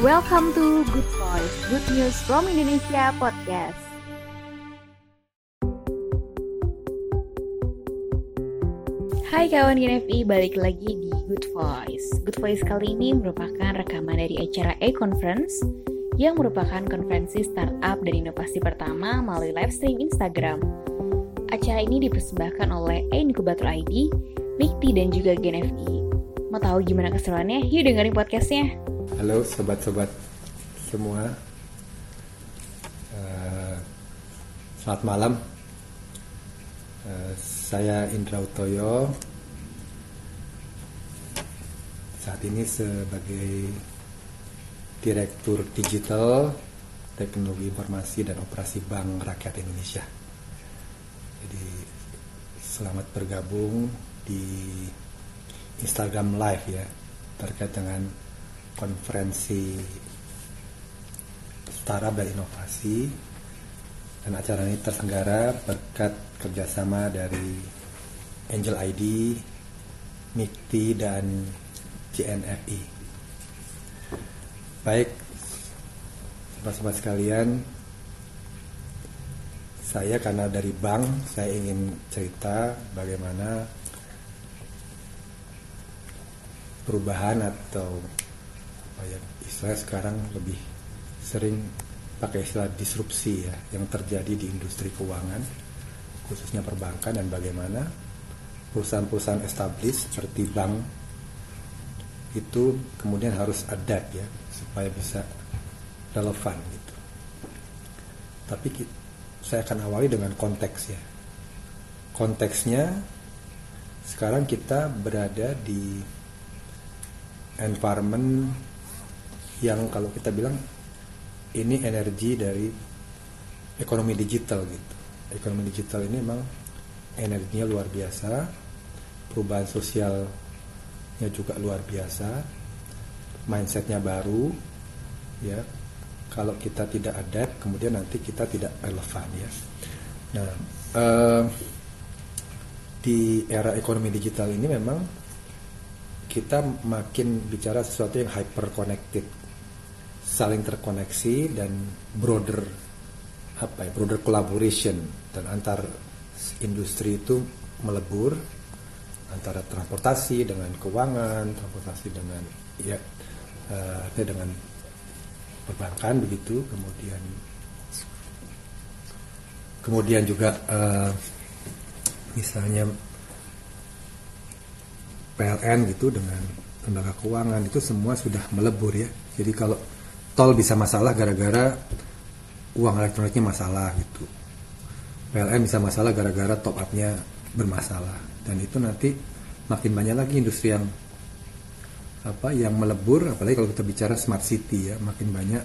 Welcome to Good Voice, Good News from Indonesia Podcast. Hai kawan GNFI, balik lagi di Good Voice. Good Voice kali ini merupakan rekaman dari acara e-conference yang merupakan konferensi startup dan inovasi pertama melalui live stream Instagram. Acara ini dipersembahkan oleh e-inkubator ID, Mikti dan juga GNFI. Mau tahu gimana keseruannya? Yuk dengerin podcastnya. Halo sobat-sobat semua. Uh, selamat malam. Uh, saya Indra Utoyo. Saat ini sebagai Direktur Digital Teknologi Informasi dan Operasi Bank Rakyat Indonesia. Jadi selamat bergabung di Instagram Live ya terkait dengan konferensi startup dan inovasi dan acara ini terselenggara berkat kerjasama dari Angel ID, MIKTI dan JNFI. Baik, sobat-sobat sekalian, saya karena dari bank saya ingin cerita bagaimana perubahan atau apa ya istilah sekarang lebih sering pakai istilah disrupsi ya yang terjadi di industri keuangan khususnya perbankan dan bagaimana perusahaan-perusahaan established seperti bank itu kemudian harus adapt ya supaya bisa relevan gitu. Tapi saya akan awali dengan konteks ya. Konteksnya sekarang kita berada di environment yang kalau kita bilang ini energi dari ekonomi digital gitu. Ekonomi digital ini memang energinya luar biasa, perubahan sosialnya juga luar biasa, mindsetnya baru, ya. Kalau kita tidak ada, kemudian nanti kita tidak relevan ya. Nah, eh, di era ekonomi digital ini memang kita makin bicara sesuatu yang hyper connected, saling terkoneksi dan broader apa ya, broader collaboration dan antar industri itu melebur antara transportasi dengan keuangan, transportasi dengan ya uh, dengan perbankan begitu, kemudian kemudian juga uh, misalnya PLN gitu dengan lembaga keuangan itu semua sudah melebur ya. Jadi kalau tol bisa masalah gara-gara uang elektroniknya masalah gitu. PLN bisa masalah gara-gara top up-nya bermasalah dan itu nanti makin banyak lagi industri yang apa yang melebur apalagi kalau kita bicara smart city ya makin banyak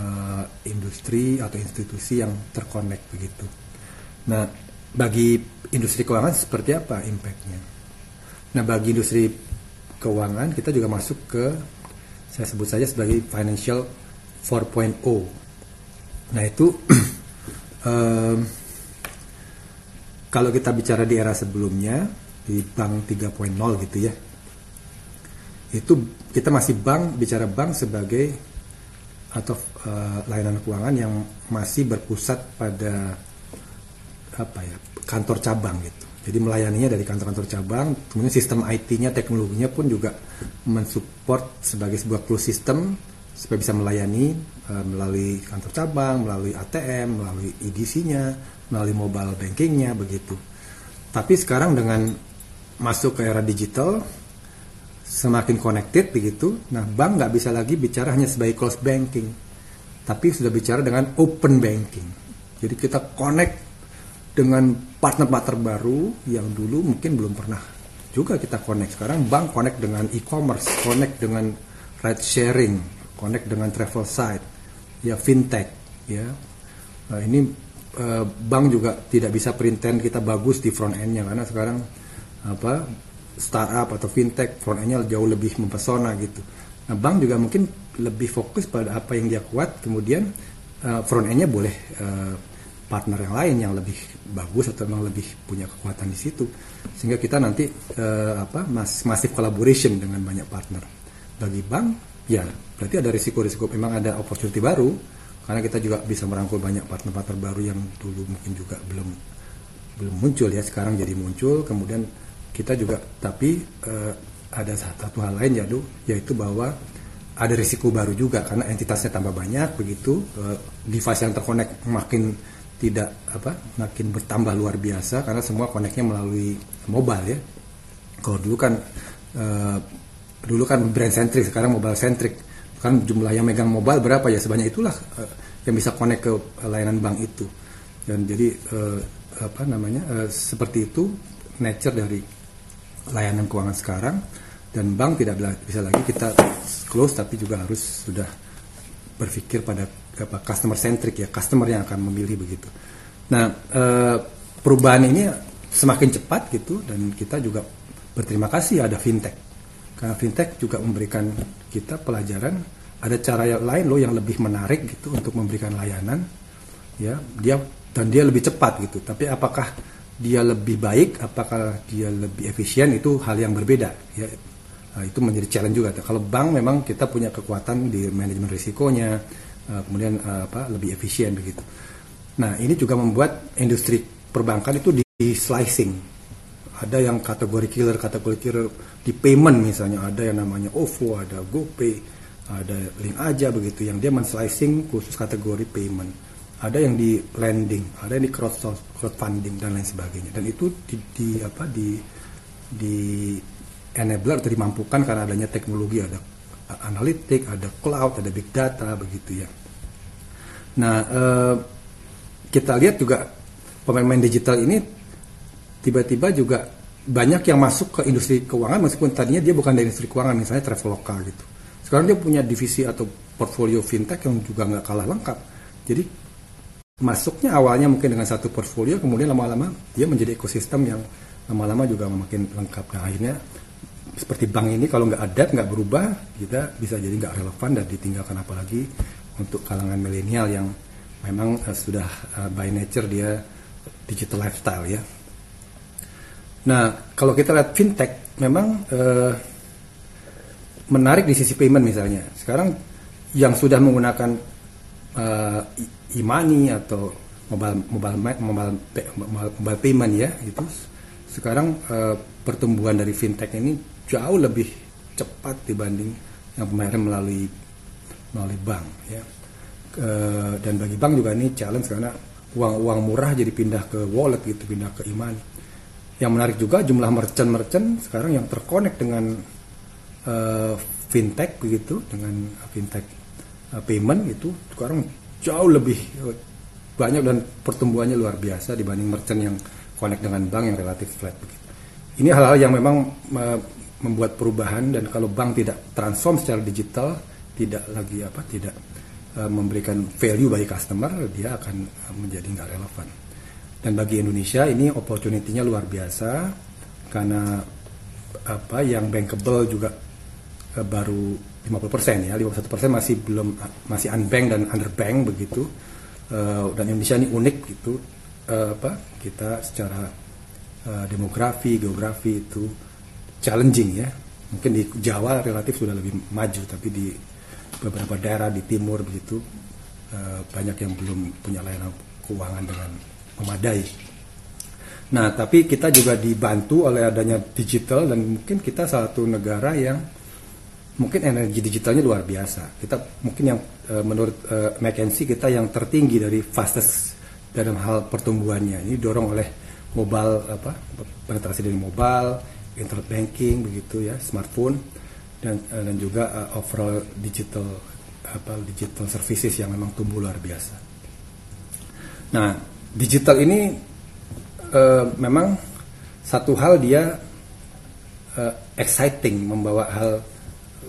uh, industri atau institusi yang terkonek begitu. Nah bagi industri keuangan seperti apa impactnya? Nah bagi industri keuangan kita juga masuk ke saya sebut saja sebagai financial 4.0. Nah itu um, kalau kita bicara di era sebelumnya di bank 3.0 gitu ya, itu kita masih bank bicara bank sebagai atau uh, layanan keuangan yang masih berpusat pada apa ya kantor cabang gitu jadi melayaninya dari kantor-kantor cabang, kemudian sistem IT-nya, teknologinya pun juga mensupport sebagai sebuah closed system supaya bisa melayani uh, melalui kantor cabang, melalui ATM, melalui EDC-nya, melalui mobile banking-nya begitu. Tapi sekarang dengan masuk ke era digital, semakin connected begitu, nah bank nggak bisa lagi bicara hanya sebagai closed banking, tapi sudah bicara dengan open banking. Jadi kita connect dengan partner-partner baru yang dulu mungkin belum pernah juga kita connect. Sekarang bank connect dengan e-commerce, connect dengan ride sharing, connect dengan travel site, ya fintech, ya. Nah, ini uh, bank juga tidak bisa pretend kita bagus di front end-nya karena sekarang apa startup atau fintech front end-nya jauh lebih mempesona gitu. Nah, bank juga mungkin lebih fokus pada apa yang dia kuat, kemudian uh, front end-nya boleh uh, partner yang lain yang lebih bagus atau memang lebih punya kekuatan di situ. Sehingga kita nanti uh, apa mas masif collaboration dengan banyak partner. Bagi bank ya berarti ada risiko-risiko. Memang ada opportunity baru karena kita juga bisa merangkul banyak partner-partner baru yang dulu mungkin juga belum belum muncul ya. Sekarang jadi muncul kemudian kita juga tapi uh, ada satu hal lain ya yaitu bahwa ada risiko baru juga karena entitasnya tambah banyak begitu uh, device yang terkonek makin tidak apa makin bertambah luar biasa karena semua koneknya melalui mobile ya. Kalau dulu kan uh, dulu kan brand centric sekarang mobile centric kan jumlah yang megang mobile berapa ya? Sebanyak itulah uh, yang bisa connect ke layanan bank itu. Dan jadi uh, apa namanya seperti itu nature dari layanan keuangan sekarang. Dan bank tidak bisa lagi kita close tapi juga harus sudah berpikir pada apa customer centric ya customer yang akan memilih begitu. Nah uh, perubahan ini semakin cepat gitu dan kita juga berterima kasih ada fintech. Karena fintech juga memberikan kita pelajaran ada cara lain loh yang lebih menarik gitu untuk memberikan layanan ya. Dia dan dia lebih cepat gitu. Tapi apakah dia lebih baik apakah dia lebih efisien itu hal yang berbeda ya. Nah, itu menjadi challenge juga kalau bank memang kita punya kekuatan di manajemen risikonya uh, kemudian uh, apa lebih efisien begitu. Nah ini juga membuat industri perbankan itu di slicing. Ada yang kategori killer kategori killer di payment misalnya. Ada yang namanya OVO ada GoPay ada link aja begitu yang dia men-slicing khusus kategori payment. Ada yang di lending ada yang di crowd crowdfunding dan lain sebagainya. Dan itu di, di apa di di enabler atau dimampukan karena adanya teknologi ada analitik ada cloud ada big data begitu ya. Nah eh, kita lihat juga pemain-pemain digital ini tiba-tiba juga banyak yang masuk ke industri keuangan meskipun tadinya dia bukan dari industri keuangan misalnya traveloka gitu. Sekarang dia punya divisi atau portfolio fintech yang juga nggak kalah lengkap. Jadi masuknya awalnya mungkin dengan satu portfolio kemudian lama-lama dia menjadi ekosistem yang lama-lama juga makin lengkap. Nah akhirnya seperti bank ini kalau nggak ada nggak berubah kita bisa jadi nggak relevan dan ditinggalkan apalagi untuk kalangan milenial yang memang uh, sudah uh, by nature dia digital lifestyle ya Nah, kalau kita lihat fintech, memang uh, menarik di sisi payment misalnya. Sekarang yang sudah menggunakan uh, e-money atau mobile mobile mobile mobile, mobile payment ya, itu sekarang uh, pertumbuhan dari fintech ini jauh lebih cepat dibanding yang kemarin melalui melalui bank ya. Uh, dan bagi bank juga ini challenge karena uang-uang murah jadi pindah ke wallet gitu, pindah ke e-money yang menarik juga jumlah merchant-merchant sekarang yang terkonek dengan uh, fintech begitu, dengan fintech uh, payment itu sekarang jauh lebih uh, banyak dan pertumbuhannya luar biasa dibanding merchant yang connect dengan bank yang relatif flat begitu. Ini hal-hal yang memang membuat perubahan dan kalau bank tidak transform secara digital, tidak lagi apa, tidak uh, memberikan value bagi customer, dia akan menjadi nggak relevan. Dan bagi Indonesia ini opportunity-nya luar biasa karena apa yang bankable juga uh, baru 50% ya, 51% masih belum masih unbank dan underbank begitu. Uh, dan Indonesia ini unik gitu uh, apa kita secara uh, demografi, geografi itu challenging ya. Mungkin di Jawa relatif sudah lebih maju tapi di beberapa daerah di timur begitu uh, banyak yang belum punya layanan keuangan dengan memadai. Nah, tapi kita juga dibantu oleh adanya digital dan mungkin kita satu negara yang mungkin energi digitalnya luar biasa. Kita mungkin yang e, menurut e, McKinsey kita yang tertinggi dari fastest dalam hal pertumbuhannya. Ini dorong oleh mobile apa penetrasi dari mobile, internet banking begitu ya, smartphone dan e, dan juga e, overall digital apa digital services yang memang tumbuh luar biasa. Nah, digital ini uh, memang satu hal dia uh, exciting membawa hal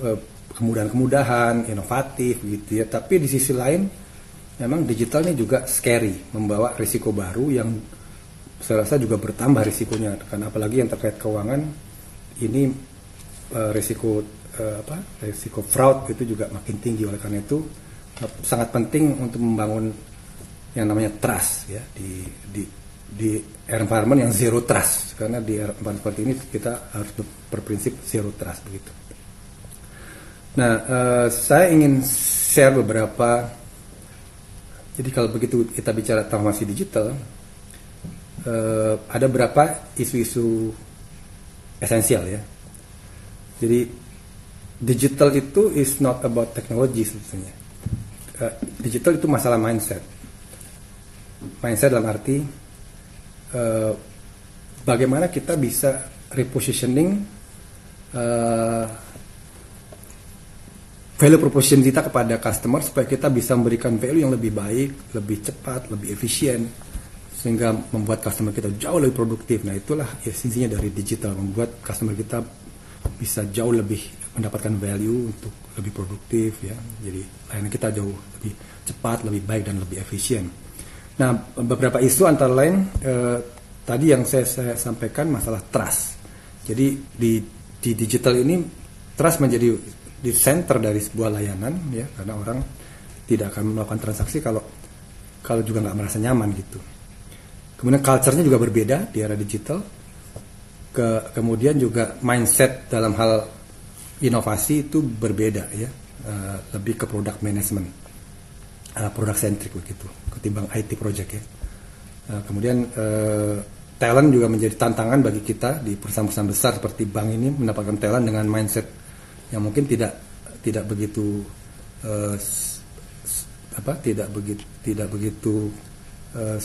uh, kemudahan-kemudahan inovatif gitu ya tapi di sisi lain memang digital ini juga scary membawa risiko baru yang saya rasa juga bertambah risikonya karena apalagi yang terkait keuangan ini uh, risiko uh, apa risiko fraud itu juga makin tinggi oleh karena itu uh, sangat penting untuk membangun yang namanya trust ya di di di environment yang zero trust karena di environment seperti ini kita harus berprinsip zero trust begitu. Nah, uh, saya ingin share beberapa. Jadi kalau begitu kita bicara transformasi digital, uh, ada berapa isu-isu esensial ya. Jadi digital itu is not about technology sebetulnya. Uh, digital itu masalah mindset. Mindset dalam arti uh, bagaimana kita bisa repositioning uh, value proposition kita kepada customer supaya kita bisa memberikan value yang lebih baik, lebih cepat, lebih efisien sehingga membuat customer kita jauh lebih produktif. Nah, itulah esensinya dari digital membuat customer kita bisa jauh lebih mendapatkan value untuk lebih produktif ya. Jadi layanan kita jauh lebih cepat, lebih baik dan lebih efisien. Nah, beberapa isu antara lain eh, tadi yang saya, saya sampaikan masalah trust. Jadi di di digital ini trust menjadi di center dari sebuah layanan ya karena orang tidak akan melakukan transaksi kalau kalau juga nggak merasa nyaman gitu. Kemudian culture-nya juga berbeda di era digital. Ke, kemudian juga mindset dalam hal inovasi itu berbeda ya, uh, lebih ke product management, uh, product centric begitu, ketimbang IT project ya. Uh, kemudian uh, talent juga menjadi tantangan bagi kita di perusahaan-perusahaan besar seperti bank ini mendapatkan talent dengan mindset yang mungkin tidak tidak begitu uh, apa tidak begitu tidak begitu uh,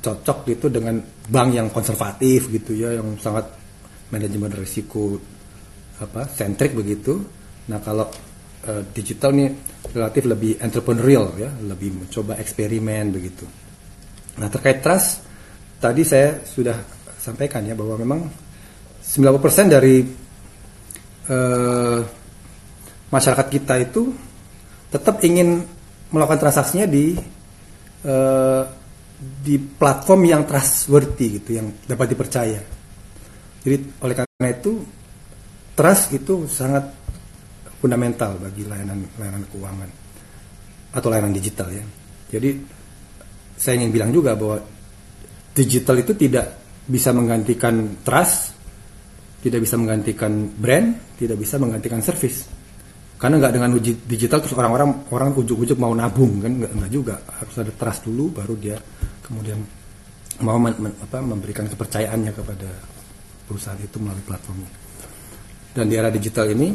cocok gitu dengan bank yang konservatif gitu ya yang sangat manajemen risiko apa sentrik begitu. Nah kalau uh, digital nih relatif lebih entrepreneurial ya lebih mencoba eksperimen begitu. Nah terkait trust tadi saya sudah sampaikan ya bahwa memang 90% dari uh, masyarakat kita itu tetap ingin melakukan transaksinya di uh, di platform yang trustworthy gitu, yang dapat dipercaya. Jadi oleh karena itu trust itu sangat fundamental bagi layanan layanan keuangan atau layanan digital ya. Jadi saya ingin bilang juga bahwa digital itu tidak bisa menggantikan trust tidak bisa menggantikan brand, tidak bisa menggantikan service. Karena nggak dengan digital terus orang-orang orang ujuk-ujuk mau nabung kan nggak nggak juga harus ada trust dulu baru dia kemudian mau men, men, apa, memberikan kepercayaannya kepada perusahaan itu melalui platformnya. Dan di era digital ini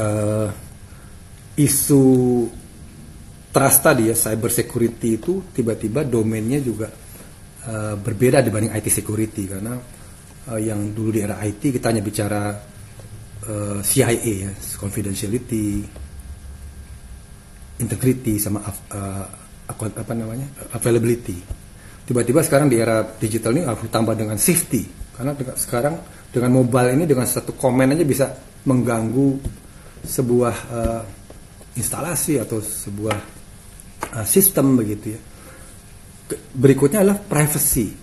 uh, isu trust tadi ya cyber security itu tiba-tiba domainnya juga uh, berbeda dibanding IT security karena uh, yang dulu di era IT kita hanya bicara uh, CIA ya, confidentiality, integrity sama uh, apa namanya availability. Tiba-tiba sekarang di era digital ini harus tambah dengan safety karena dengan, sekarang dengan mobile ini dengan satu komen aja bisa mengganggu sebuah uh, instalasi atau sebuah uh, sistem begitu ya. Berikutnya adalah privacy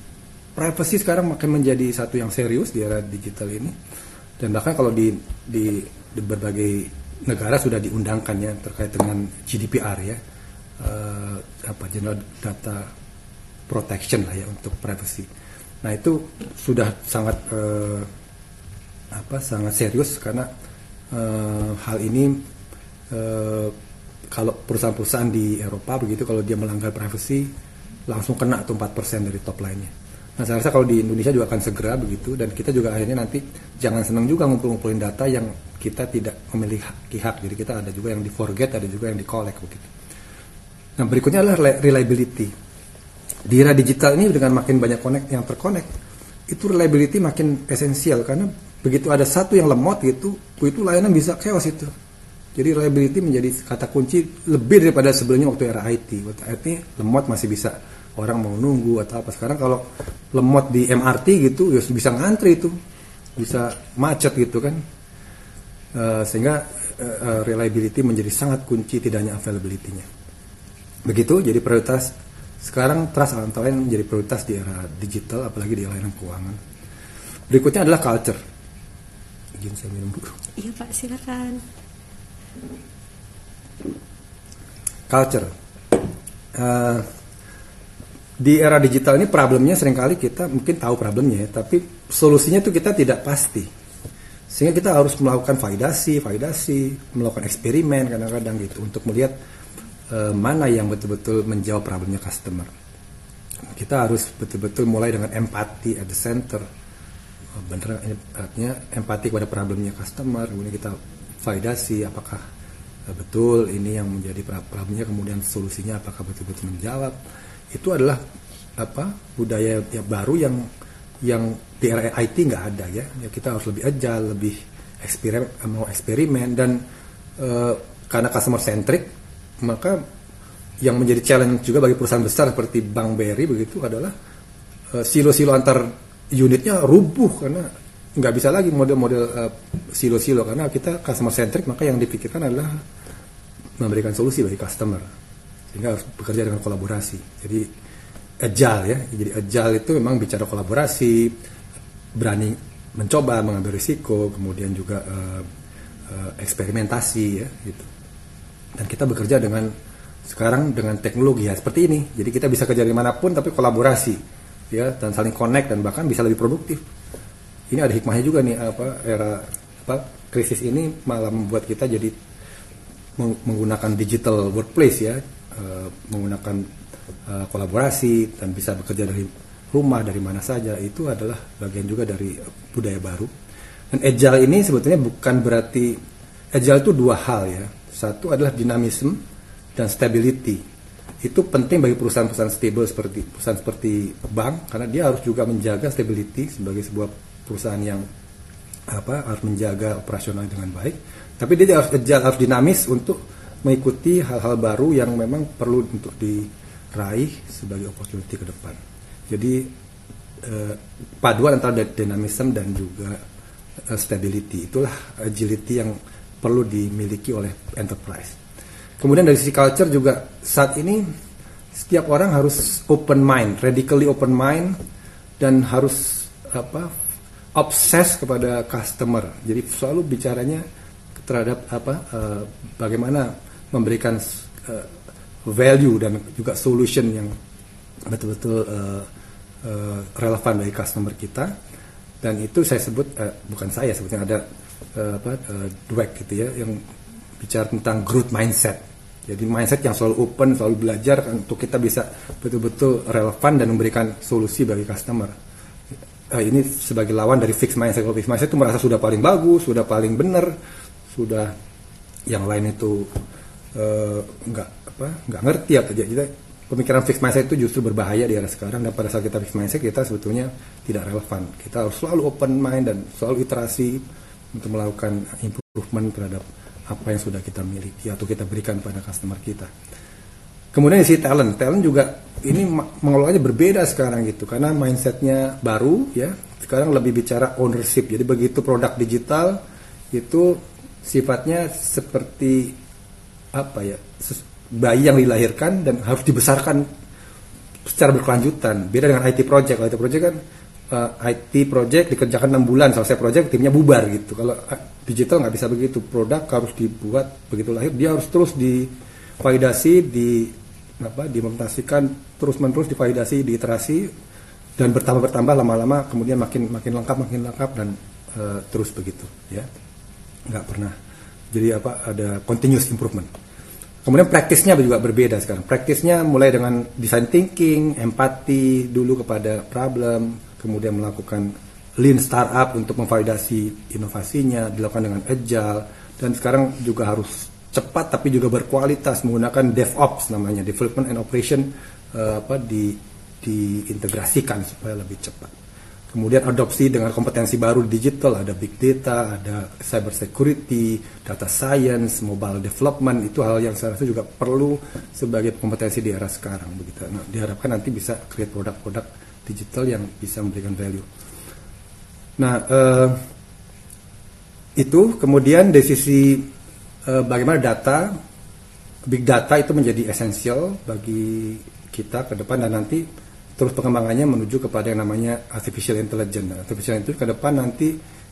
privacy sekarang makin menjadi satu yang serius di era digital ini dan bahkan kalau di, di, di berbagai negara sudah diundangkan ya terkait dengan GDPR ya uh, apa General Data Protection lah ya untuk privacy. Nah itu sudah sangat uh, apa sangat serius karena uh, hal ini uh, kalau perusahaan-perusahaan di Eropa begitu kalau dia melanggar privacy langsung kena tuh 4% dari top line-nya. Nah saya rasa kalau di Indonesia juga akan segera begitu dan kita juga akhirnya nanti jangan senang juga ngumpul-ngumpulin data yang kita tidak memiliki hak. Jadi kita ada juga yang di forget, ada juga yang di collect begitu. Nah berikutnya adalah reliability. Di era digital ini dengan makin banyak connect yang terkonek, itu reliability makin esensial karena begitu ada satu yang lemot gitu, itu layanan bisa chaos itu. Jadi reliability menjadi kata kunci lebih daripada sebelumnya waktu era IT. Waktu IT lemot masih bisa orang mau nunggu atau apa sekarang kalau lemot di MRT gitu ya bisa ngantri itu bisa macet gitu kan uh, sehingga uh, reliability menjadi sangat kunci tidak hanya availability-nya begitu jadi prioritas. Sekarang trust antara lain menjadi prioritas di era digital apalagi di layanan keuangan. Berikutnya adalah culture. Izin saya minum dulu. Iya pak silakan. Culture. Uh, di era digital ini problemnya sering kali kita mungkin tahu problemnya ya, tapi solusinya itu kita tidak pasti. Sehingga kita harus melakukan validasi, validasi, melakukan eksperimen kadang-kadang gitu untuk melihat uh, mana yang betul-betul menjawab problemnya customer. Kita harus betul-betul mulai dengan empati at the center. Uh, bener artinya empati kepada problemnya customer, kemudian kita validasi apakah uh, betul ini yang menjadi problemnya kemudian solusinya apakah betul-betul menjawab. Itu adalah apa budaya yang baru yang yang di era IT nggak ada ya. ya kita harus lebih agile lebih eksperimen mau eksperimen dan uh, karena customer centric maka yang menjadi challenge juga bagi perusahaan besar seperti Bank BRI begitu adalah uh, silo-silo antar unitnya rubuh karena nggak bisa lagi model-model uh, silo-silo karena kita customer centric maka yang dipikirkan adalah memberikan solusi bagi customer sehingga harus bekerja dengan kolaborasi jadi agile ya. Jadi agile itu memang bicara kolaborasi, berani mencoba, mengambil risiko, kemudian juga uh, eksperimentasi ya gitu. Dan kita bekerja dengan sekarang dengan teknologi ya seperti ini. Jadi kita bisa kerja di mana pun tapi kolaborasi ya dan saling connect dan bahkan bisa lebih produktif. Ini ada hikmahnya juga nih apa era apa krisis ini malah membuat kita jadi menggunakan digital workplace ya, uh, menggunakan uh, kolaborasi dan bisa bekerja dari rumah dari mana saja itu adalah bagian juga dari budaya baru. Dan agile ini sebetulnya bukan berarti agile itu dua hal ya. Satu adalah dinamisme dan stability. Itu penting bagi perusahaan-perusahaan stable seperti perusahaan seperti bank karena dia harus juga menjaga stability sebagai sebuah perusahaan yang apa harus menjaga operasional dengan baik. Tapi dia harus agile, harus dinamis untuk mengikuti hal-hal baru yang memang perlu untuk di raih sebagai opportunity ke depan. Jadi eh, paduan antara dynamism dan juga eh, stability itulah agility yang perlu dimiliki oleh enterprise. Kemudian dari sisi culture juga saat ini setiap orang harus open mind, radically open mind dan harus apa obses kepada customer. Jadi selalu bicaranya terhadap apa uh, bagaimana memberikan uh, value dan juga solution yang betul-betul uh, uh, relevan bagi customer kita dan itu saya sebut uh, bukan saya sebutnya ada uh, apa uh, Dweck gitu ya yang bicara tentang growth mindset. Jadi mindset yang selalu open selalu belajar untuk kita bisa betul-betul relevan dan memberikan solusi bagi customer. Uh, ini sebagai lawan dari fixed mindset. Kalau fixed mindset itu merasa sudah paling bagus sudah paling benar sudah yang lain itu nggak uh, apa nggak ngerti atau jadi pemikiran fixed mindset itu justru berbahaya di era sekarang dan pada saat kita fixed mindset kita sebetulnya tidak relevan. Kita harus selalu open mind dan selalu iterasi untuk melakukan improvement terhadap apa yang sudah kita miliki atau kita berikan pada customer kita kemudian isi talent talent juga ini mengelolanya berbeda sekarang gitu karena mindsetnya baru ya sekarang lebih bicara ownership jadi begitu produk digital itu sifatnya seperti apa ya bayi yang dilahirkan dan harus dibesarkan secara berkelanjutan. Beda dengan IT project. IT project kan uh, IT project dikerjakan 6 bulan, selesai project timnya bubar gitu. Kalau uh, digital nggak bisa begitu. Produk harus dibuat begitu lahir, dia harus terus divalidasi, di apa, diimplementasikan terus-menerus divalidasi, diiterasi dan bertambah-bertambah lama-lama kemudian makin makin lengkap, makin lengkap dan uh, terus begitu ya. nggak pernah. Jadi apa ada continuous improvement. Kemudian praktisnya juga berbeda sekarang. Praktisnya mulai dengan design thinking, empati dulu kepada problem, kemudian melakukan lean startup untuk memvalidasi inovasinya, dilakukan dengan agile, dan sekarang juga harus cepat tapi juga berkualitas menggunakan DevOps namanya, development and operation uh, apa di diintegrasikan supaya lebih cepat. Kemudian adopsi dengan kompetensi baru digital, ada big data, ada cyber security, data science, mobile development, itu hal yang saya rasa juga perlu sebagai kompetensi di era sekarang begitu. Nah, diharapkan nanti bisa create produk-produk digital yang bisa memberikan value. Nah, eh, itu kemudian dari sisi eh, bagaimana data, big data itu menjadi esensial bagi kita ke depan dan nanti terus pengembangannya menuju kepada yang namanya artificial intelligence. Artificial intelligence ke depan nanti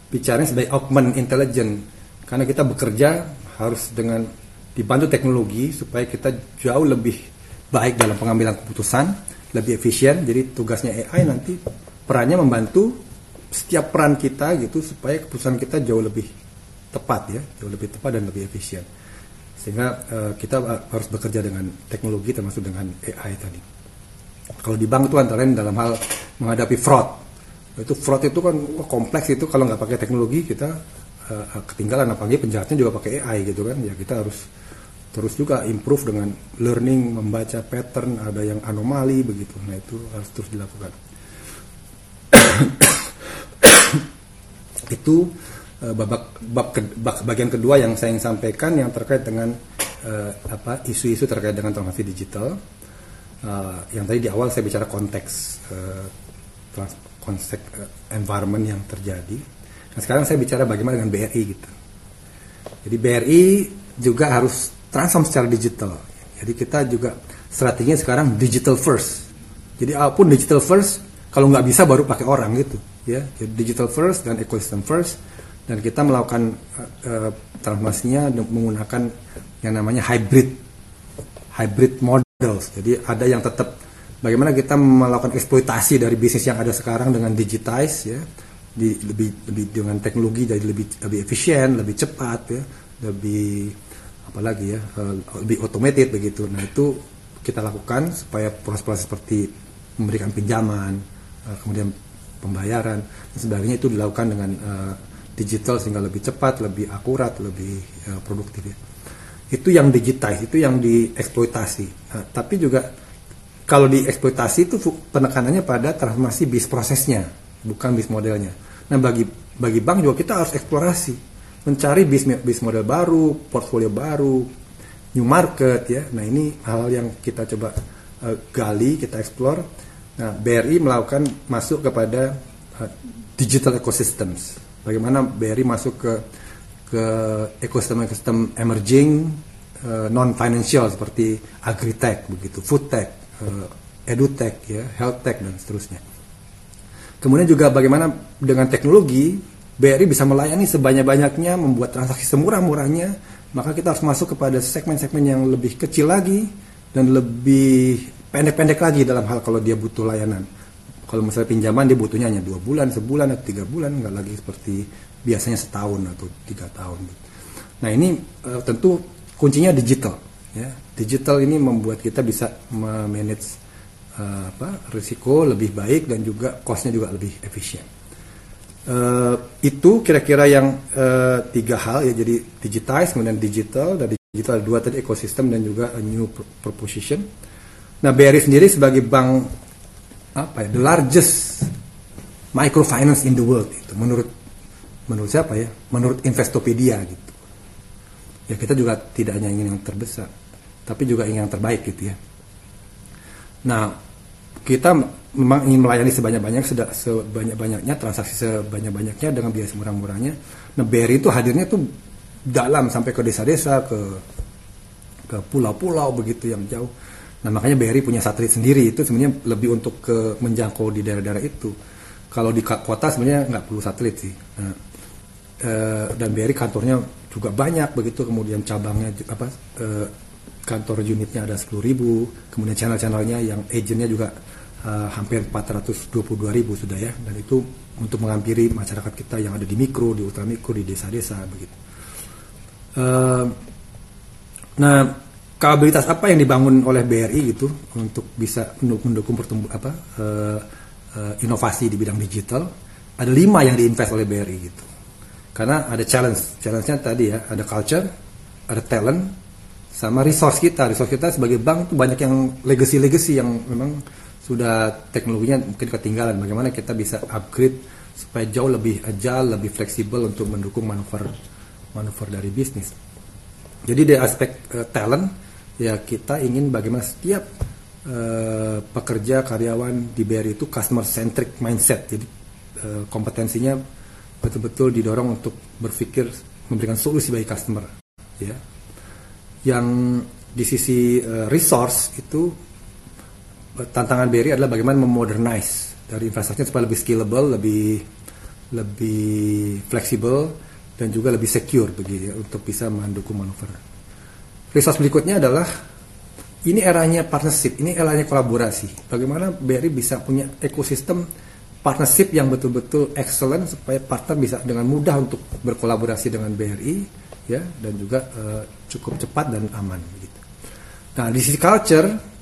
bicaranya sebagai augment intelligence karena kita bekerja harus dengan dibantu teknologi supaya kita jauh lebih baik dalam pengambilan keputusan, lebih efisien. Jadi tugasnya AI nanti perannya membantu setiap peran kita gitu supaya keputusan kita jauh lebih tepat ya, jauh lebih tepat dan lebih efisien. Sehingga uh, kita harus bekerja dengan teknologi termasuk dengan AI tadi. Kalau di bank itu antara lain dalam hal menghadapi fraud. Itu fraud itu kan kompleks itu kalau nggak pakai teknologi kita uh, ketinggalan apalagi penjahatnya juga pakai AI gitu kan. Ya kita harus terus juga improve dengan learning membaca pattern ada yang anomali begitu. Nah itu harus terus dilakukan. itu uh, babak bab, bab bagian kedua yang saya ingin sampaikan yang terkait dengan uh, apa isu-isu terkait dengan transformasi digital. Uh, yang tadi di awal saya bicara konteks uh, trans, uh, environment yang terjadi. Nah sekarang saya bicara bagaimana dengan BRI gitu. Jadi BRI juga harus transform secara digital. Jadi kita juga strateginya sekarang digital first. Jadi apa pun digital first, kalau nggak bisa baru pakai orang gitu ya. Jadi digital first dan ecosystem first. Dan kita melakukan uh, transformasinya menggunakan yang namanya hybrid hybrid models. Jadi ada yang tetap bagaimana kita melakukan eksploitasi dari bisnis yang ada sekarang dengan digitize ya. Di, lebih lebih dengan teknologi jadi lebih lebih efisien lebih cepat ya. Lebih apalagi ya uh, lebih automated begitu nah itu kita lakukan supaya proses-proses seperti memberikan pinjaman uh, kemudian pembayaran dan sebagainya itu dilakukan dengan uh, digital sehingga lebih cepat, lebih akurat, lebih produktif ya. Itu yang digitize, itu yang dieksploitasi. Nah, tapi juga kalau dieksploitasi itu penekanannya pada transformasi bis prosesnya, bukan bis modelnya. Nah, bagi bagi bank juga kita harus eksplorasi, mencari bis bis model baru, portfolio baru, new market ya. Nah, ini hal yang kita coba uh, gali, kita explore Nah, BRI melakukan masuk kepada uh, digital ecosystems. Bagaimana BRI masuk ke ke ekosistem-ekosistem emerging uh, non financial seperti agritech begitu, foodtech, uh, edutech ya, healthtech dan seterusnya. Kemudian juga bagaimana dengan teknologi BRI bisa melayani sebanyak-banyaknya, membuat transaksi semurah-murahnya, maka kita harus masuk kepada segmen-segmen yang lebih kecil lagi dan lebih pendek-pendek lagi dalam hal kalau dia butuh layanan. Kalau misalnya pinjaman dia butuhnya hanya dua bulan, sebulan atau tiga bulan, nggak lagi seperti biasanya setahun atau tiga tahun. Nah ini uh, tentu kuncinya digital. Ya, digital ini membuat kita bisa manage uh, apa risiko lebih baik dan juga costnya juga lebih efisien. Uh, itu kira-kira yang uh, tiga hal ya jadi digitize kemudian digital dan digital dua tadi ekosistem dan juga a new proposition Nah, BRI sendiri sebagai bank apa ya, the largest microfinance in the world itu menurut menurut siapa ya? Menurut Investopedia gitu. Ya kita juga tidak hanya ingin yang terbesar, tapi juga ingin yang terbaik gitu ya. Nah, kita memang ingin melayani sebanyak-banyak sebanyak-banyaknya transaksi sebanyak-banyaknya dengan biaya semurah-murahnya. Nah, BRI itu hadirnya tuh dalam sampai ke desa-desa, ke ke pulau-pulau begitu yang jauh Nah makanya BRI punya satelit sendiri itu sebenarnya lebih untuk ke menjangkau di daerah-daerah itu. Kalau di kota sebenarnya nggak perlu satelit sih. Nah, e, dan BRI kantornya juga banyak begitu, kemudian cabangnya apa e, kantor unitnya ada 10 ribu, kemudian channel-channelnya yang agentnya juga e, hampir 422 ribu sudah ya, dan itu untuk menghampiri masyarakat kita yang ada di mikro, di ultramikro, di desa-desa begitu. E, nah kapabilitas apa yang dibangun oleh BRI gitu untuk bisa mendukung pertumbuh apa uh, uh, inovasi di bidang digital? Ada lima yang diinvest oleh BRI gitu. Karena ada challenge. Challenge-nya tadi ya ada culture ada talent sama resource kita. Resource kita sebagai bank tuh banyak yang legacy legacy yang memang sudah teknologinya mungkin ketinggalan. Bagaimana kita bisa upgrade supaya jauh lebih agile lebih fleksibel untuk mendukung manuver manuver dari bisnis? Jadi di aspek uh, talent ya kita ingin bagaimana setiap uh, pekerja karyawan di BRI itu customer centric mindset. Jadi uh, kompetensinya betul-betul didorong untuk berpikir memberikan solusi bagi customer ya. Yang di sisi uh, resource itu tantangan BRI adalah bagaimana memodernize dari infrastruktur supaya lebih scalable lebih lebih fleksibel dan juga lebih secure begitu ya, untuk bisa mendukung manuver resource berikutnya adalah ini eranya partnership, ini eranya kolaborasi. Bagaimana BRI bisa punya ekosistem partnership yang betul-betul excellent supaya partner bisa dengan mudah untuk berkolaborasi dengan BRI ya dan juga uh, cukup cepat dan aman gitu. Nah di sisi culture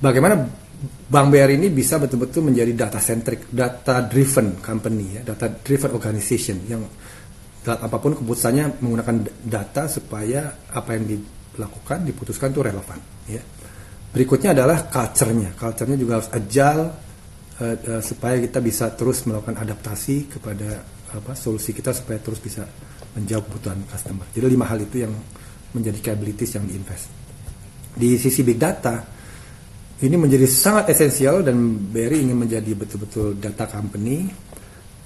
bagaimana Bank BRI ini bisa betul-betul menjadi data centric, data driven company ya, data driven organization yang apa pun keputusannya menggunakan data supaya apa yang dilakukan diputuskan itu relevan ya. Berikutnya adalah culture-nya. Culture-nya juga harus agile uh, uh, supaya kita bisa terus melakukan adaptasi kepada apa solusi kita supaya terus bisa menjawab kebutuhan customer. Jadi lima hal itu yang menjadi capabilities yang diinvest. Di sisi big data ini menjadi sangat esensial dan BRI ingin menjadi betul-betul data company.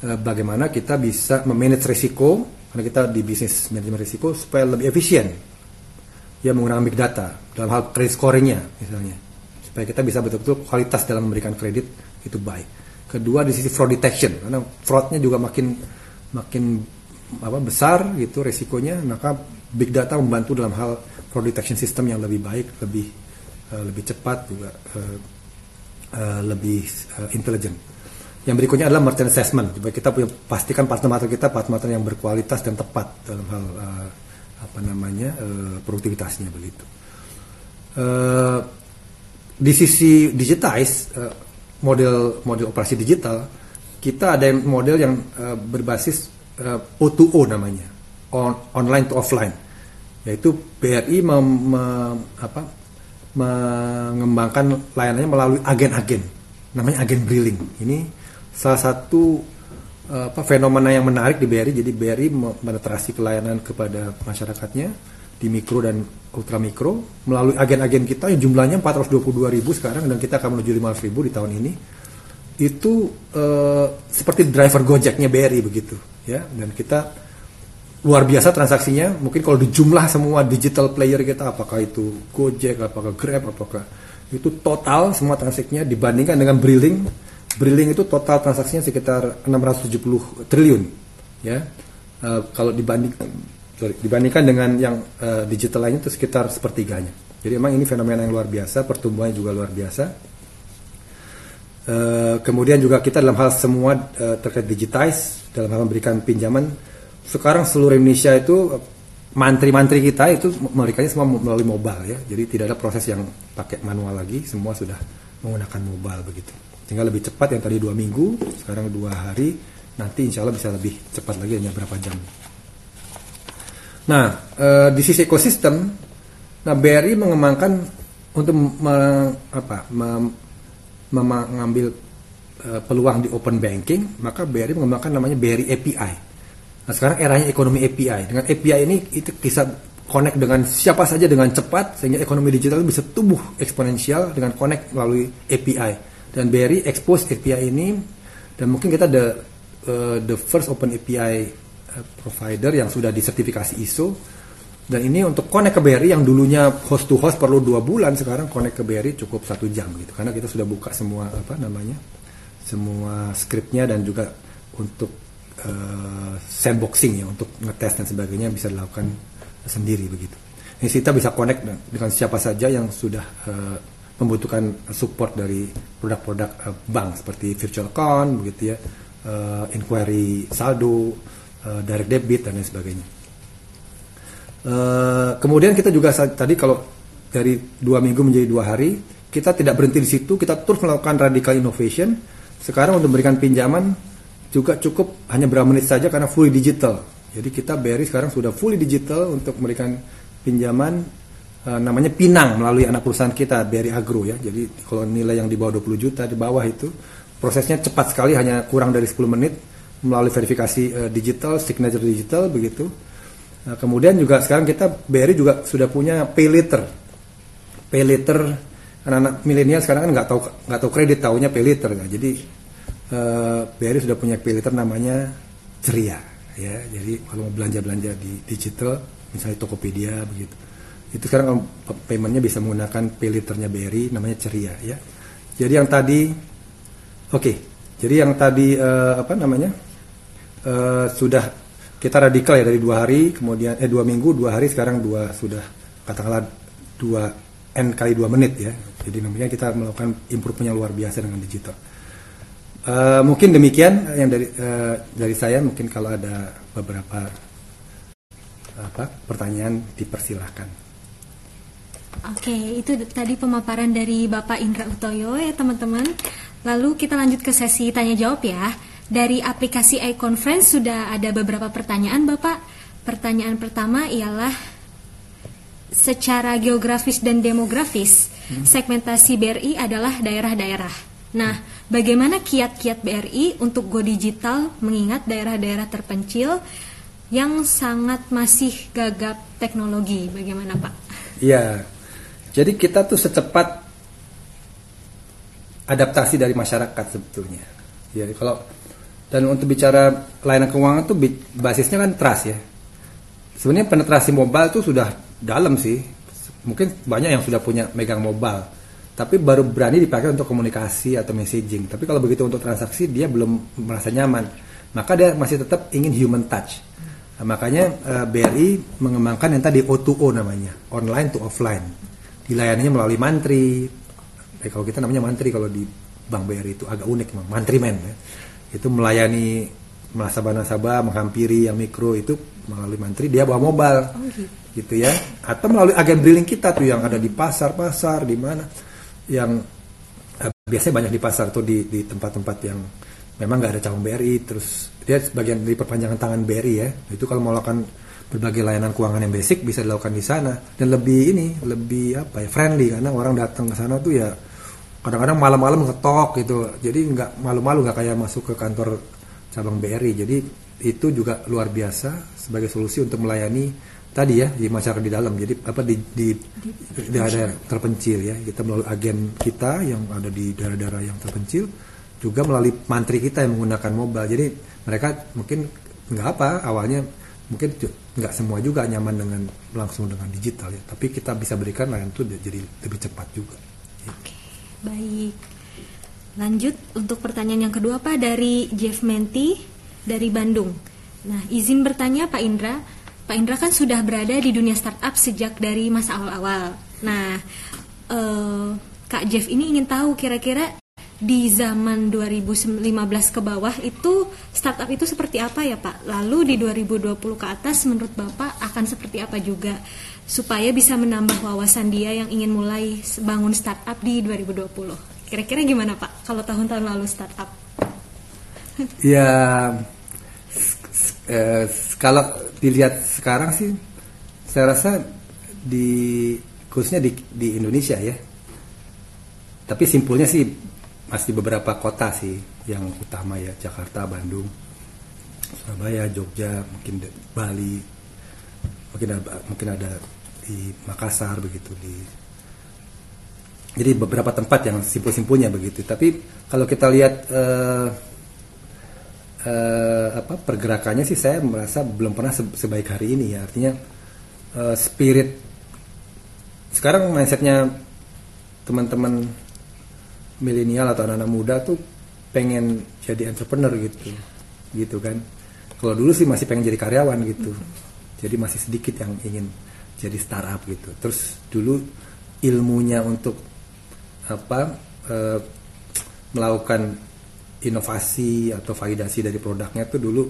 Uh, bagaimana kita bisa memanage risiko karena kita di bisnis manajemen risiko supaya lebih efisien ya menggunakan big data dalam hal credit scoringnya misalnya supaya kita bisa betul-betul kualitas dalam memberikan kredit itu baik. Kedua di sisi fraud detection karena fraudnya juga makin makin apa besar gitu resikonya maka big data membantu dalam hal fraud detection system yang lebih baik lebih uh, lebih cepat juga uh, uh, lebih uh, intelligent. Yang berikutnya adalah merchant assessment supaya kita punya pastikan partner-partner kita partner-partner yang berkualitas dan tepat dalam hal uh, apa namanya uh, produktivitasnya begitu. Uh, di sisi digitize uh, model model operasi digital kita ada model yang uh, berbasis uh, O2O namanya on, online to offline yaitu BRI mem, me, apa, mengembangkan layanannya melalui agen-agen. Namanya agen brilling ini salah satu apa fenomena yang menarik di BRI jadi BRI menetrasi pelayanan kepada masyarakatnya di mikro dan ultra mikro melalui agen-agen kita yang jumlahnya 422 ribu sekarang dan kita akan menuju 500 ribu di tahun ini. Itu uh, seperti driver Gojeknya BRI begitu ya. Dan kita luar biasa transaksinya. Mungkin kalau dijumlah semua digital player kita apakah itu Gojek apakah Grab apakah itu total semua transaksinya dibandingkan dengan Brilling Brilling itu total transaksinya sekitar 670 triliun ya. Uh, kalau dibanding sorry, dibandingkan dengan yang uh, digital lainnya itu sekitar sepertiganya. Jadi memang ini fenomena yang luar biasa pertumbuhannya juga luar biasa. Uh, kemudian juga kita dalam hal semua uh, terkait digitize dalam hal memberikan pinjaman sekarang seluruh Indonesia itu mantri-mantri kita itu memberikannya semua melalui mobile ya. Jadi tidak ada proses yang pakai manual lagi. Semua sudah menggunakan mobile begitu. Tinggal lebih cepat yang tadi dua minggu sekarang dua hari. Nanti insya Allah bisa lebih cepat lagi hanya berapa jam. Nah e, di sisi ekosistem nah BRI mengembangkan untuk me, apa me, mengambil e, peluang di open banking maka BRI mengembangkan namanya BRI API nah sekarang eranya ekonomi API dengan API ini itu bisa connect dengan siapa saja dengan cepat sehingga ekonomi digital bisa tumbuh eksponensial dengan connect melalui API dan BRI expose API ini dan mungkin kita the uh, the first open API uh, provider yang sudah disertifikasi ISO dan ini untuk connect ke BRI yang dulunya host to host perlu dua bulan sekarang connect ke BRI cukup satu jam gitu. Karena kita sudah buka semua apa namanya semua scriptnya dan juga untuk uh, sandboxing ya untuk ngetes dan sebagainya bisa dilakukan sendiri begitu. Ini kita bisa connect dengan siapa saja yang sudah uh, membutuhkan support dari produk-produk uh, bank seperti virtual account begitu ya uh, inquiry saldo uh, direct debit dan lain sebagainya uh, kemudian kita juga tadi kalau dari dua minggu menjadi dua hari kita tidak berhenti di situ kita terus melakukan radical innovation sekarang untuk memberikan pinjaman juga cukup hanya berapa menit saja karena fully digital jadi kita BRI sekarang sudah fully digital untuk memberikan pinjaman uh, namanya Pinang melalui anak perusahaan kita BRI Agro ya. Jadi kalau nilai yang di bawah 20 juta di bawah itu prosesnya cepat sekali hanya kurang dari 10 menit melalui verifikasi uh, digital, signature digital begitu. Nah, kemudian juga sekarang kita BRI juga sudah punya pay later. Pay later anak-anak milenial sekarang kan nggak tahu nggak tahu kredit tahunya pay later nah. Jadi eh, BRI sudah punya pay namanya Ceria ya. Jadi kalau mau belanja-belanja di digital misalnya Tokopedia begitu. Itu sekarang paymentnya bisa menggunakan pay BRI namanya Ceria ya. Jadi yang tadi oke. Okay, jadi yang tadi uh, apa namanya uh, sudah kita radikal ya dari dua hari kemudian eh dua minggu dua hari sekarang dua sudah katakanlah dua n kali dua menit ya. Jadi namanya kita melakukan improvementnya luar biasa dengan digital Uh, mungkin demikian yang dari uh, dari saya mungkin kalau ada beberapa apa pertanyaan dipersilahkan. Oke, itu tadi pemaparan dari Bapak Indra Utoyo ya teman-teman. Lalu kita lanjut ke sesi tanya jawab ya. Dari aplikasi iConference sudah ada beberapa pertanyaan Bapak. Pertanyaan pertama ialah secara geografis dan demografis, hmm. segmentasi BRI adalah daerah-daerah. Nah, bagaimana kiat-kiat BRI untuk go digital mengingat daerah-daerah terpencil yang sangat masih gagap teknologi? Bagaimana Pak? Iya, jadi kita tuh secepat adaptasi dari masyarakat sebetulnya. Ya, kalau dan untuk bicara layanan keuangan tuh basisnya kan trust ya. Sebenarnya penetrasi mobile tuh sudah dalam sih. Mungkin banyak yang sudah punya megang mobile tapi baru berani dipakai untuk komunikasi atau messaging. Tapi kalau begitu untuk transaksi dia belum merasa nyaman, maka dia masih tetap ingin human touch. Nah, makanya uh, eh, BRI mengembangkan yang tadi O2O namanya, online to offline. Dilayaninya melalui mantri. Eh, kalau kita namanya mantri kalau di Bank BRI itu agak unik memang, mantri men ya. Itu melayani nasabah-nasabah menghampiri yang mikro itu melalui mantri dia bawa mobile. Oh, gitu. gitu ya. Atau melalui agen billing kita tuh yang ada di pasar-pasar di mana yang uh, biasanya banyak di pasar tuh di di tempat-tempat yang memang nggak ada cabang BRI terus dia sebagian dari perpanjangan tangan BRI ya. Itu kalau mau melakukan berbagai layanan keuangan yang basic bisa dilakukan di sana. Dan lebih ini lebih apa ya friendly karena orang datang ke sana tuh ya kadang-kadang malam-malam ngetok gitu. Jadi nggak malu-malu nggak kayak masuk ke kantor cabang BRI jadi itu juga luar biasa sebagai solusi untuk melayani tadi ya di masyarakat di dalam. Jadi apa di di, daerah terpencil ya. Kita melalui agen kita yang ada di daerah-daerah yang terpencil juga melalui mantri kita yang menggunakan mobile. Jadi mereka mungkin nggak apa awalnya mungkin nggak semua juga nyaman dengan langsung dengan digital ya. Tapi kita bisa berikan layanan itu jadi lebih cepat juga. Oke baik. Lanjut untuk pertanyaan yang kedua pak dari Jeff Menti dari Bandung. Nah izin bertanya Pak Indra Pak Indra kan sudah berada di dunia startup sejak dari masa awal-awal. Nah, uh, Kak Jeff ini ingin tahu kira-kira di zaman 2015 ke bawah itu startup itu seperti apa ya Pak? Lalu di 2020 ke atas menurut Bapak akan seperti apa juga supaya bisa menambah wawasan dia yang ingin mulai bangun startup di 2020. Kira-kira gimana Pak kalau tahun-tahun lalu startup? Ya eh, kalau dilihat sekarang sih saya rasa di khususnya di, di Indonesia ya. Tapi simpulnya sih masih beberapa kota sih yang utama ya Jakarta Bandung Surabaya Jogja mungkin Bali mungkin ada, mungkin ada di Makassar begitu di jadi beberapa tempat yang simpul-simpulnya begitu. Tapi kalau kita lihat eh, uh, apa pergerakannya sih saya merasa belum pernah sebaik hari ini ya. Artinya uh, spirit sekarang mindsetnya teman-teman milenial atau anak-anak muda tuh pengen jadi entrepreneur gitu gitu kan. Kalau dulu sih masih pengen jadi karyawan gitu. Jadi masih sedikit yang ingin jadi startup gitu. Terus dulu ilmunya untuk apa uh, melakukan inovasi atau validasi dari produknya itu dulu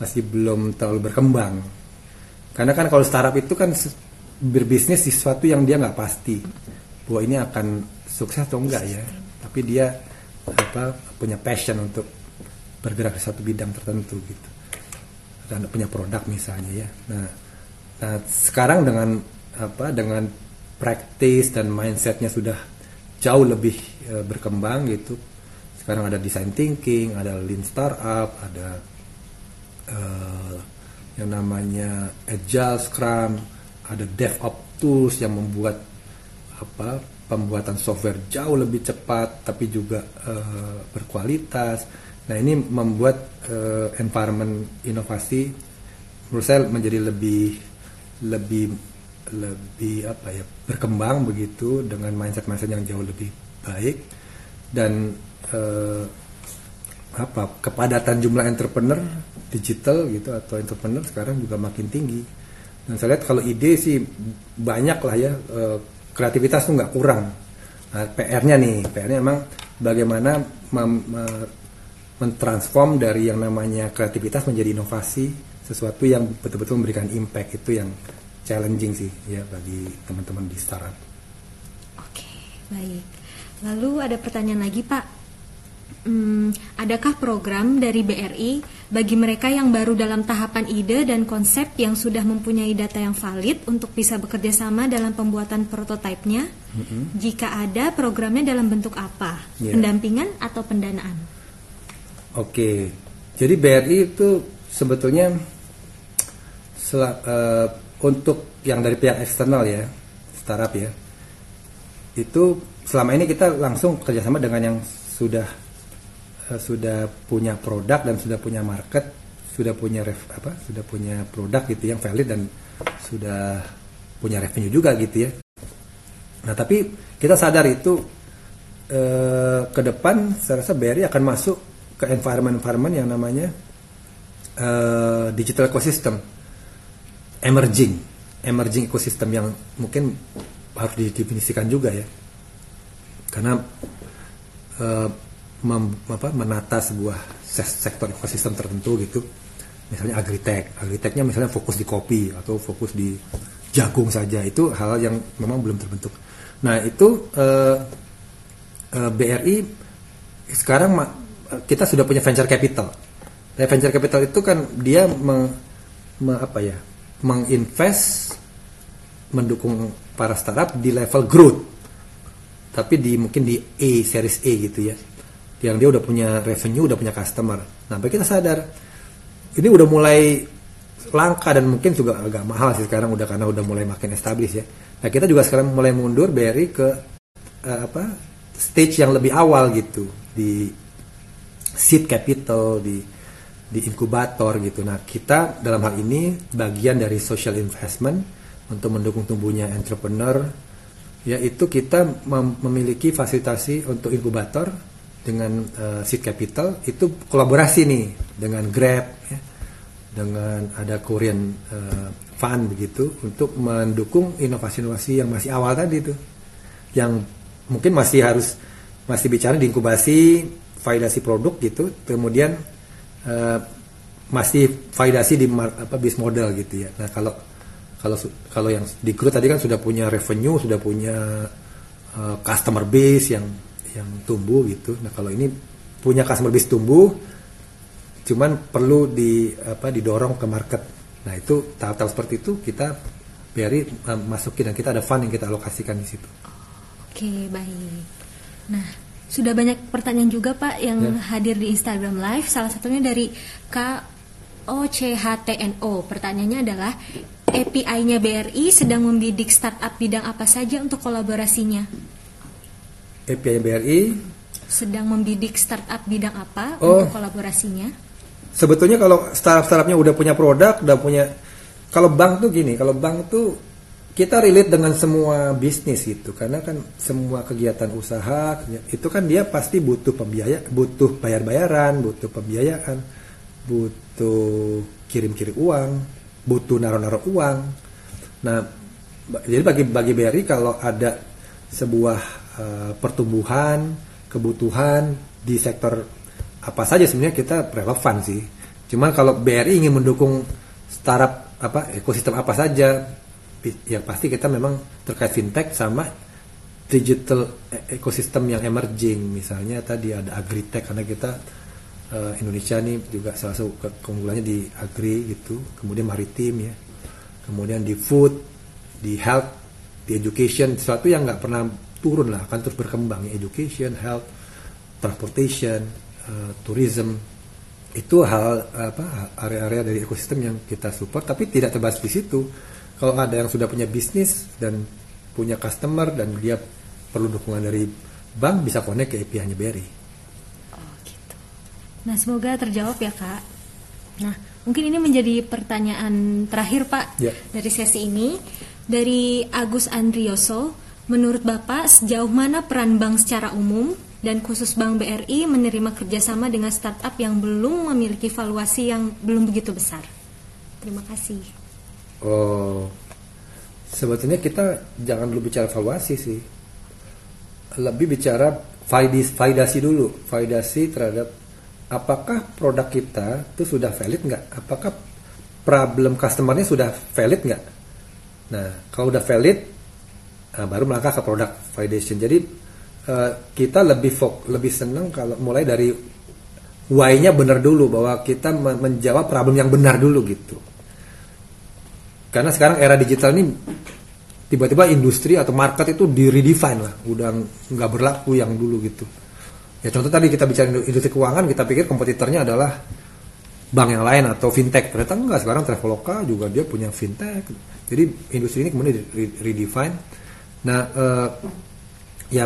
masih belum terlalu berkembang. Karena kan kalau startup itu kan berbisnis di sesuatu yang dia nggak pasti bahwa ini akan sukses atau enggak ya. Tapi dia apa punya passion untuk bergerak di satu bidang tertentu gitu. Dan punya produk misalnya ya. Nah, nah sekarang dengan apa dengan praktis dan mindsetnya sudah jauh lebih e, berkembang gitu sekarang ada design thinking ada lean startup ada uh, yang namanya agile scrum ada DevOps tools yang membuat apa pembuatan software jauh lebih cepat tapi juga uh, berkualitas. Nah ini membuat uh, environment inovasi menurut saya menjadi lebih lebih lebih apa ya berkembang begitu dengan mindset mindset yang jauh lebih baik. Dan eh, apa kepadatan jumlah entrepreneur digital gitu atau entrepreneur sekarang juga makin tinggi dan saya lihat kalau ide sih banyak lah ya eh, kreativitas tuh nggak kurang nah, PR-nya nih PR-nya emang bagaimana mem, mentransform dari yang namanya kreativitas menjadi inovasi sesuatu yang betul-betul memberikan impact itu yang challenging sih ya bagi teman-teman di startup. Oke, baik. Lalu ada pertanyaan lagi Pak. Hmm, adakah program dari BRI bagi mereka yang baru dalam tahapan ide dan konsep yang sudah mempunyai data yang valid untuk bisa bekerja sama dalam pembuatan prototipenya? Mm-hmm. Jika ada, programnya dalam bentuk apa? Yeah. Pendampingan atau pendanaan? Oke, jadi BRI itu sebetulnya sel, uh, untuk yang dari pihak eksternal ya, startup ya, itu selama ini kita langsung kerjasama dengan yang sudah Eh, sudah punya produk dan sudah punya market, sudah punya ref, apa, sudah punya produk gitu yang valid dan sudah punya revenue juga gitu ya. Nah tapi kita sadar itu eh, ke depan saya rasa BRI akan masuk ke environment-environment yang namanya eh, digital ecosystem, emerging, emerging ecosystem yang mungkin harus didefinisikan juga ya, karena eh, mem, apa, menata sebuah sektor ekosistem tertentu gitu. Misalnya agritech. Agritechnya misalnya fokus di kopi atau fokus di jagung saja. Itu hal yang memang belum terbentuk. Nah itu eh, eh, BRI sekarang kita sudah punya venture capital. Nah, venture capital itu kan dia me, me, apa ya menginvest mendukung para startup di level growth. Tapi di mungkin di A series A gitu ya yang dia udah punya revenue, udah punya customer. Nah, kita sadar ini udah mulai langka dan mungkin juga agak mahal sih sekarang udah karena udah mulai makin established ya. Nah, kita juga sekarang mulai mundur BRI ke uh, apa? stage yang lebih awal gitu di seed capital di di inkubator gitu. Nah, kita dalam hal ini bagian dari social investment untuk mendukung tumbuhnya entrepreneur yaitu kita mem memiliki fasilitasi untuk inkubator dengan uh, seed capital itu kolaborasi nih dengan Grab ya, dengan ada Korean uh, fund begitu untuk mendukung inovasi-inovasi yang masih awal tadi itu yang mungkin masih harus masih bicara di inkubasi validasi produk gitu kemudian uh, masih validasi di apa bis model gitu ya. Nah kalau kalau kalau yang di grup tadi kan sudah punya revenue sudah punya uh, customer base yang yang tumbuh gitu. Nah kalau ini punya customer base tumbuh, cuman perlu di apa didorong ke market. Nah itu tahap-tahap seperti itu kita biari uh, masukin dan kita ada fund yang kita alokasikan di situ. Oke baik. Nah sudah banyak pertanyaan juga Pak yang ya. hadir di Instagram Live. Salah satunya dari K O C H T N O. Pertanyaannya adalah API-nya BRI sedang membidik startup bidang apa saja untuk kolaborasinya? API BRI sedang membidik startup bidang apa oh, untuk kolaborasinya? Sebetulnya kalau startup-startupnya udah punya produk, udah punya kalau bank tuh gini, kalau bank tuh kita relate dengan semua bisnis itu karena kan semua kegiatan usaha itu kan dia pasti butuh pembiaya butuh bayar-bayaran butuh pembiayaan butuh kirim-kirim uang butuh naruh-naruh uang. Nah jadi bagi bagi BRI kalau ada sebuah Eh, pertumbuhan, kebutuhan di sektor apa saja sebenarnya kita relevan sih. Cuma kalau BRI ingin mendukung startup apa ekosistem apa saja, yang pasti kita memang terkait fintech sama digital e-, ekosistem yang emerging. Misalnya tadi ada agritech karena kita uh, Indonesia nih juga salah satu keunggulannya di agri gitu, kemudian maritim ya, kemudian di food, di health, di education, sesuatu yang nggak pernah turun lah akan terus berkembang education, health, transportation, uh, tourism itu hal apa area-area dari ekosistem yang kita support tapi tidak terbahas di situ. Kalau ada yang sudah punya bisnis dan punya customer dan dia perlu dukungan dari bank bisa connect ke API-nya BRI. Oh gitu. Nah semoga terjawab ya kak. Nah mungkin ini menjadi pertanyaan terakhir pak ya. dari sesi ini dari Agus Andrioso. Menurut Bapak, sejauh mana peran bank secara umum dan khusus Bank BRI menerima kerjasama dengan startup yang belum memiliki valuasi yang belum begitu besar? Terima kasih. Oh, sebetulnya kita jangan dulu bicara valuasi sih. Lebih bicara validasi, dulu, validasi terhadap apakah produk kita itu sudah valid nggak? Apakah problem customernya sudah valid nggak? Nah, kalau udah valid, nah baru melangkah ke produk validation. Jadi uh, kita lebih fok, lebih senang kalau mulai dari why-nya benar dulu bahwa kita menjawab problem yang benar dulu gitu. Karena sekarang era digital ini tiba-tiba industri atau market itu di redefine lah, udah nggak berlaku yang dulu gitu. Ya contoh tadi kita bicara industri keuangan, kita pikir kompetitornya adalah bank yang lain atau fintech. Ternyata enggak, sekarang Traveloka juga dia punya fintech. Jadi industri ini kemudian di redefine. Nah, uh, ya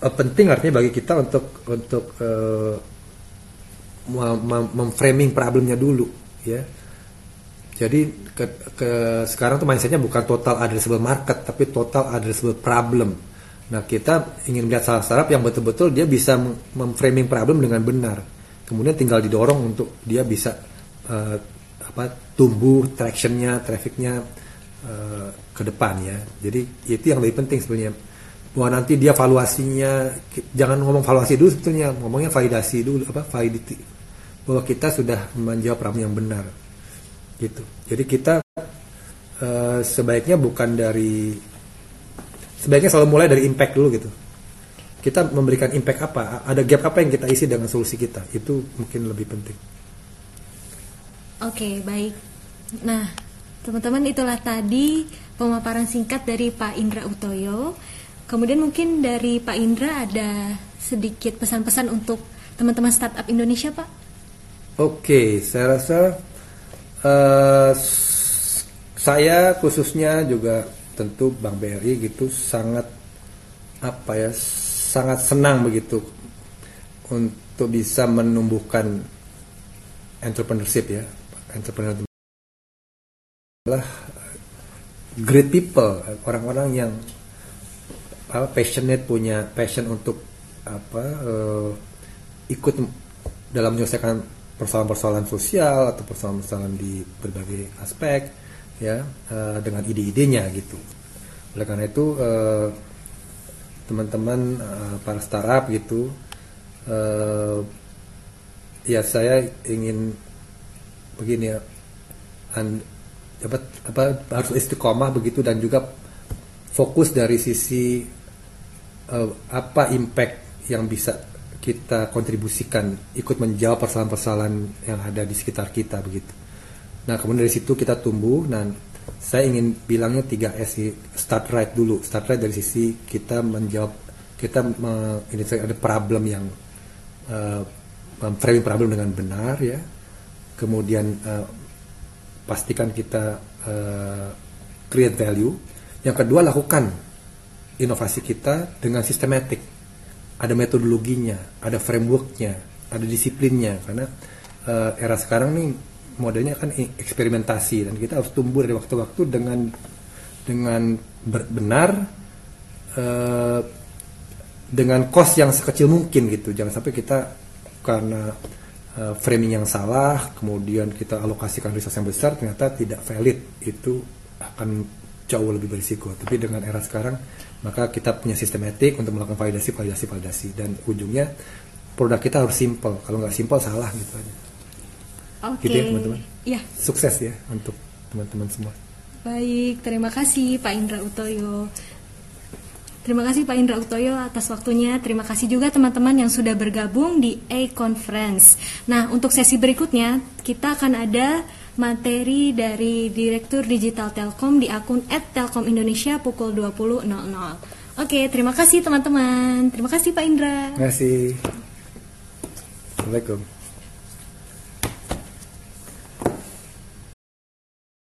uh, penting artinya bagi kita untuk untuk uh, memframing problemnya dulu, ya. Jadi ke, ke sekarang tuh mindsetnya bukan total addressable market, tapi total addressable problem Nah, kita ingin melihat startup yang betul-betul dia bisa memframing problem dengan benar. Kemudian tinggal didorong untuk dia bisa uh, apa tumbuh tractionnya, trafficnya uh, ke depan ya. Jadi itu yang lebih penting sebenarnya. Bahwa nanti dia valuasinya jangan ngomong valuasi dulu sebetulnya, ngomongnya validasi dulu apa validity. Bahwa kita sudah menjawab problem yang benar. Gitu. Jadi kita uh, sebaiknya bukan dari sebaiknya selalu mulai dari impact dulu gitu kita memberikan impact apa ada gap apa yang kita isi dengan solusi kita itu mungkin lebih penting oke okay, baik nah teman-teman itulah tadi pemaparan singkat dari Pak Indra Utoyo. Kemudian mungkin dari Pak Indra ada sedikit pesan-pesan untuk teman-teman startup Indonesia Pak? Oke saya rasa uh, saya khususnya juga tentu Bank BRI gitu sangat apa ya sangat senang begitu untuk bisa menumbuhkan entrepreneurship ya entrepreneur adalah great people orang-orang yang apa passionate punya passion untuk apa uh, ikut dalam menyelesaikan persoalan-persoalan sosial atau persoalan-persoalan di berbagai aspek ya uh, dengan ide-idenya gitu. Oleh karena itu uh, teman-teman uh, para startup gitu uh, ya saya ingin begini ya apa, apa harus istiqomah begitu dan juga fokus dari sisi uh, apa impact yang bisa kita kontribusikan ikut menjawab persoalan-persoalan yang ada di sekitar kita begitu. Nah kemudian dari situ kita tumbuh. Dan saya ingin bilangnya 3S sih. Start right dulu. Start right dari sisi kita menjawab kita me, ini ada problem yang uh, framing problem dengan benar ya. Kemudian uh, pastikan kita uh, create value. Yang kedua lakukan inovasi kita dengan sistematik. Ada metodologinya, ada frameworknya, ada disiplinnya. Karena uh, era sekarang nih modelnya kan eksperimentasi dan kita harus tumbuh dari waktu-waktu dengan dengan benar uh, dengan cost yang sekecil mungkin gitu jangan sampai kita karena uh, framing yang salah kemudian kita alokasikan resource yang besar ternyata tidak valid itu akan jauh lebih berisiko tapi dengan era sekarang maka kita punya sistematik untuk melakukan validasi validasi validasi dan ujungnya produk kita harus simple kalau nggak simple salah gitu aja Oke. Okay. Gitu ya teman-teman. Ya. Sukses ya untuk teman-teman semua. Baik, terima kasih Pak Indra Utoyo. Terima kasih Pak Indra Utoyo atas waktunya. Terima kasih juga teman-teman yang sudah bergabung di A-Conference. Nah, untuk sesi berikutnya, kita akan ada materi dari Direktur Digital Telkom di akun @telkomindonesia pukul 20.00. Oke, terima kasih teman-teman. Terima kasih Pak Indra. Terima kasih. Assalamualaikum.